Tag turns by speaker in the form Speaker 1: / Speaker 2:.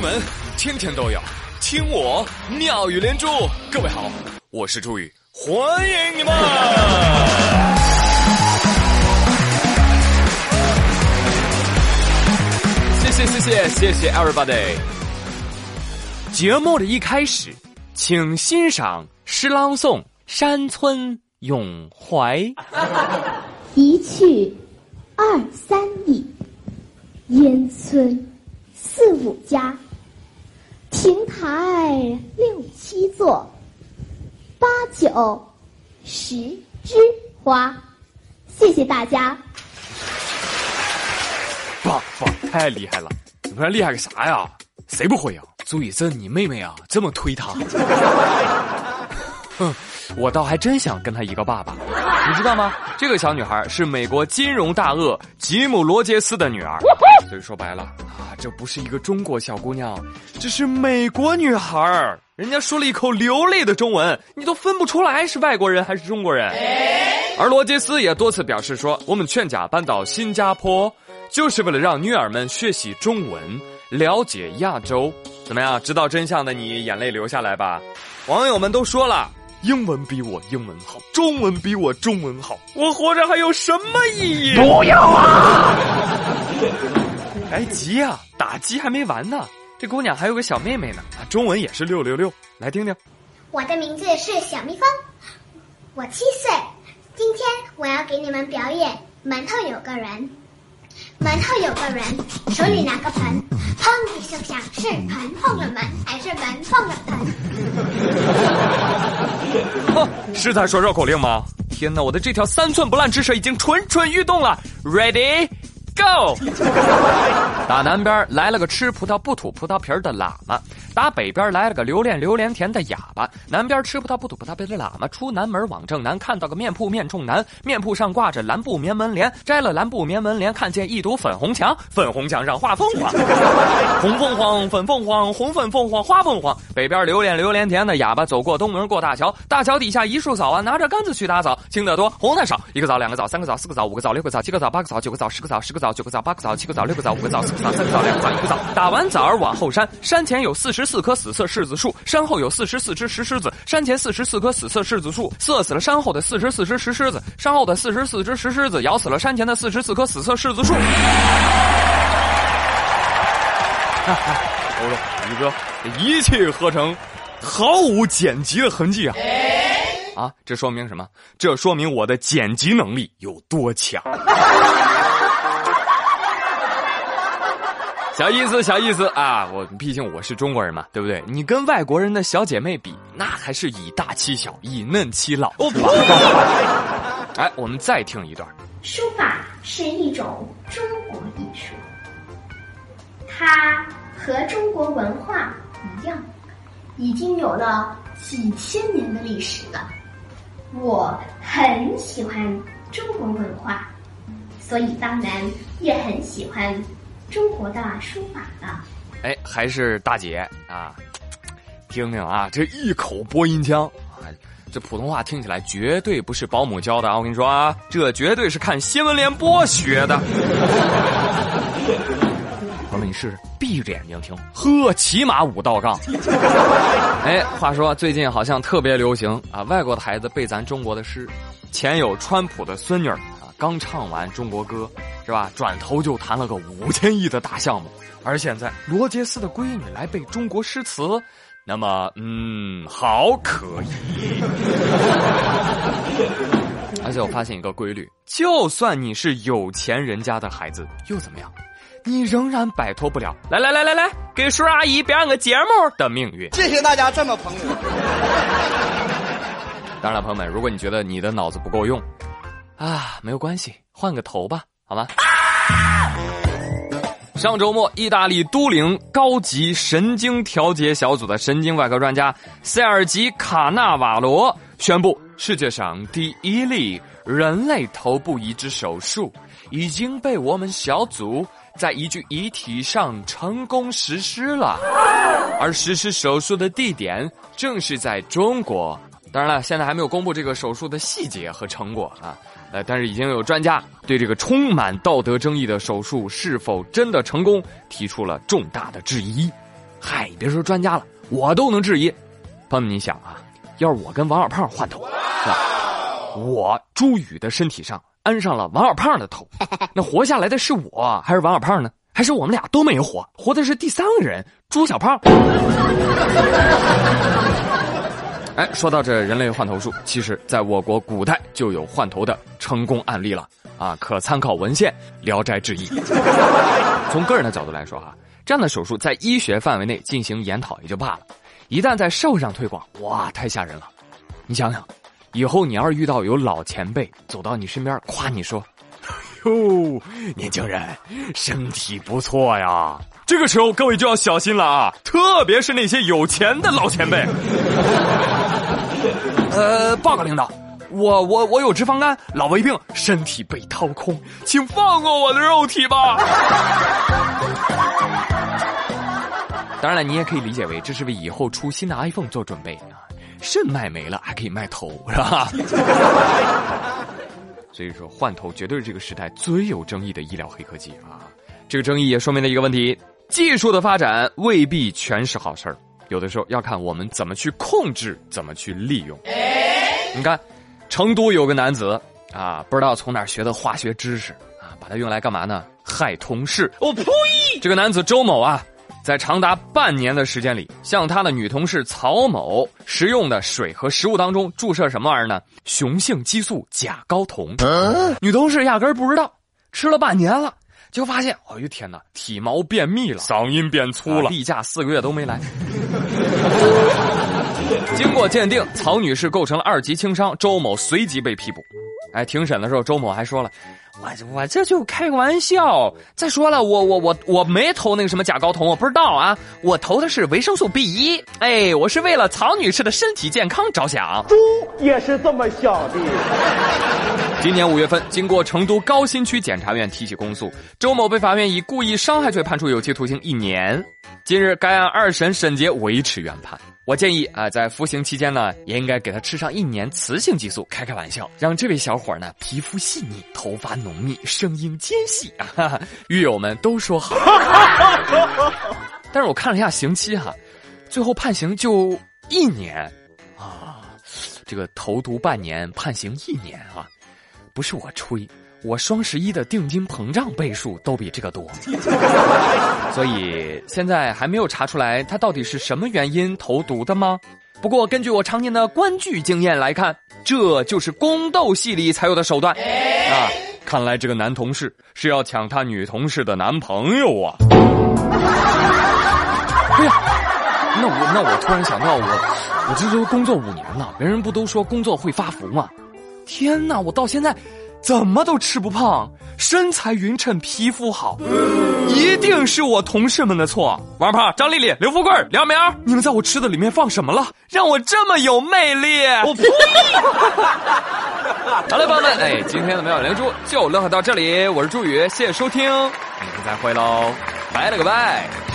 Speaker 1: 门天天都有，听我妙语连珠。各位好，我是朱宇，欢迎你们！谢谢谢谢谢谢 everybody。节目的一开始，请欣赏诗朗诵《山村咏怀》。
Speaker 2: 一去二三里，烟村四五家，亭台六七座，八九十枝花。谢谢大家。
Speaker 1: 棒棒，太厉害了！你们厉害个啥呀？谁不会呀？朱雨森，你妹妹啊，这么推他。哼，我倒还真想跟她一个爸爸。你知道吗？这个小女孩是美国金融大鳄吉姆·罗杰斯的女儿。所以说白了，这不是一个中国小姑娘，这是美国女孩儿。人家说了一口流利的中文，你都分不出来是外国人还是中国人。而罗杰斯也多次表示说，我们全家搬到新加坡。就是为了让女儿们学习中文，了解亚洲。怎么样？知道真相的你，眼泪流下来吧。网友们都说了，英文比我英文好，中文比我中文好，我活着还有什么意义？
Speaker 3: 不要啊！
Speaker 1: 来急呀，打击还没完呢。这姑娘还有个小妹妹呢，中文也是六六六。来听听，
Speaker 4: 我的名字是小蜜蜂，我七岁。今天我要给你们表演门头有个人。门后有个人，手里拿个盆，砰一声响，是盆碰了门，还是门碰了
Speaker 1: 盆？哼，是在说绕口令吗？天哪，我的这条三寸不烂之舌已经蠢蠢欲动了。Go，打南边来了个吃葡萄不吐葡萄皮儿的喇嘛，打北边来了个留恋榴莲甜的哑巴。南边吃葡萄不吐葡萄皮的喇嘛出南门往正南，看到个面铺面冲南，面铺上挂着蓝布棉门帘，摘了蓝布棉门帘，看见一堵粉红墙，粉红墙上画凤凰，红凤凰，粉凤凰，红粉凤凰，花凤凰。北边留恋榴莲甜的哑巴走过东门过大桥，大桥底下一树枣啊，拿着杆子去打枣，青的多，红的少，一个枣，两个枣，三个枣，四个枣，五个枣，六个枣，七个枣，八个枣，九个枣，十个枣，十个枣。九个枣，八个枣，七个枣，六个枣，五个枣，四个枣，三个枣，两个枣，一个枣。打完枣儿往后山，山前有四十十四棵死色柿子树，山后有四十四只石狮子。山前四十四棵死色柿子树，射死了山后的四十四只石狮子。山后的四十四只石狮子咬死了山前的四十四棵死色柿子树。哈哈，欧了，宇哥，一气呵成，毫无剪辑的痕迹啊！啊，这说明什么？这说明我的剪辑能力有多强。小意思，小意思啊！我毕竟我是中国人嘛，对不对？你跟外国人的小姐妹比，那还是以大欺小，以嫩欺老？哎，我们再听一段。
Speaker 2: 书法是一种中国艺术，它和中国文化一样，已经有了几千年的历史了。我很喜欢中国文化，所以当然也很喜欢。中国的书法的，
Speaker 1: 哎，还是大姐啊！听听啊，这一口播音腔啊，这普通话听起来绝对不是保姆教的啊！我跟你说啊，这绝对是看新闻联播学的。朋友们，你试试闭着眼睛听，呵，起码五道杠。哎，话说最近好像特别流行啊，外国的孩子背咱中国的诗。前有川普的孙女儿，刚唱完中国歌。是吧？转头就谈了个五千亿的大项目，而现在罗杰斯的闺女来背中国诗词，那么，嗯，好可以。而且我发现一个规律：就算你是有钱人家的孩子，又怎么样？你仍然摆脱不了来来来来来，给叔阿姨表演个节目的命运。
Speaker 3: 谢谢大家这么捧我。
Speaker 1: 当然了，朋友们，如果你觉得你的脑子不够用，啊，没有关系，换个头吧。好吗？上周末，意大利都灵高级神经调节小组的神经外科专家塞尔吉卡纳瓦罗宣布，世界上第一例人类头部移植手术已经被我们小组在一具遗体上成功实施了，而实施手术的地点正是在中国。当然了，现在还没有公布这个手术的细节和成果啊。呃，但是已经有专家对这个充满道德争议的手术是否真的成功提出了重大的质疑。嗨，别说专家了，我都能质疑。朋友们，你想啊，要是我跟王小胖换头，是吧？我朱宇的身体上安上了王小胖的头，那活下来的是我还是王小胖呢？还是我们俩都没有活，活的是第三个人朱小胖？哎，说到这人类换头术，其实在我国古代就有换头的成功案例了啊，可参考文献《聊斋志异》。从个人的角度来说哈，这样的手术在医学范围内进行研讨也就罢了，一旦在社会上推广，哇，太吓人了！你想想，以后你要是遇到有老前辈走到你身边夸你说：“哟，年轻人，身体不错呀。”这个时候各位就要小心了啊，特别是那些有钱的老前辈。呃，报告领导，我我我有脂肪肝、老胃病，身体被掏空，请放过我的肉体吧。当然了，你也可以理解为这是为以后出新的 iPhone 做准备啊。肾卖没了还可以卖头，是吧？所以说换头绝对是这个时代最有争议的医疗黑科技啊。这个争议也说明了一个问题：技术的发展未必全是好事儿。有的时候要看我们怎么去控制，怎么去利用。你看，成都有个男子啊，不知道从哪儿学的化学知识啊，把它用来干嘛呢？害同事。我呸！这个男子周某啊，在长达半年的时间里，向他的女同事曹某食用的水和食物当中注射什么玩意儿呢？雄性激素甲睾酮。女同事压根儿不知道，吃了半年了。就发现，哎呦天哪，体毛变密了，嗓音变粗了，例假四个月都没来。经过鉴定，曹女士构成了二级轻伤，周某随即被批捕。哎，庭审的时候，周某还说了：“我我这就开个玩笑。再说了，我我我我没投那个什么甲睾酮，我不知道啊。我投的是维生素 B 一。哎，我是为了曹女士的身体健康着想。
Speaker 5: 猪也是这么想的。”
Speaker 1: 今年五月份，经过成都高新区检察院提起公诉，周某被法院以故意伤害罪判处有期徒刑一年。近日，该案二审审结维持原判。我建议啊，在服刑期间呢，也应该给他吃上一年雌性激素，开开玩笑，让这位小伙呢皮肤细腻、头发浓密、声音尖细啊，狱友们都说好。但是我看了一下刑期哈，最后判刑就一年啊，这个投毒半年，判刑一年啊。不是我吹，我双十一的定金膨胀倍数都比这个多，所以现在还没有查出来他到底是什么原因投毒的吗？不过根据我常年的观剧经验来看，这就是宫斗戏里才有的手段啊！看来这个男同事是要抢他女同事的男朋友啊！哎呀，那我那我突然想到，我我这都工作五年了，别人不都说工作会发福吗？天哪！我到现在怎么都吃不胖，身材匀称，皮肤好，一定是我同事们的错。王胖、张丽丽、刘富贵、梁明，你们在我吃的里面放什么了，让我这么有魅力？我呸！好了，朋友们，哎，今天的妙语连珠就乐到这里，我是朱宇，谢谢收听，明天再会喽，拜了个拜。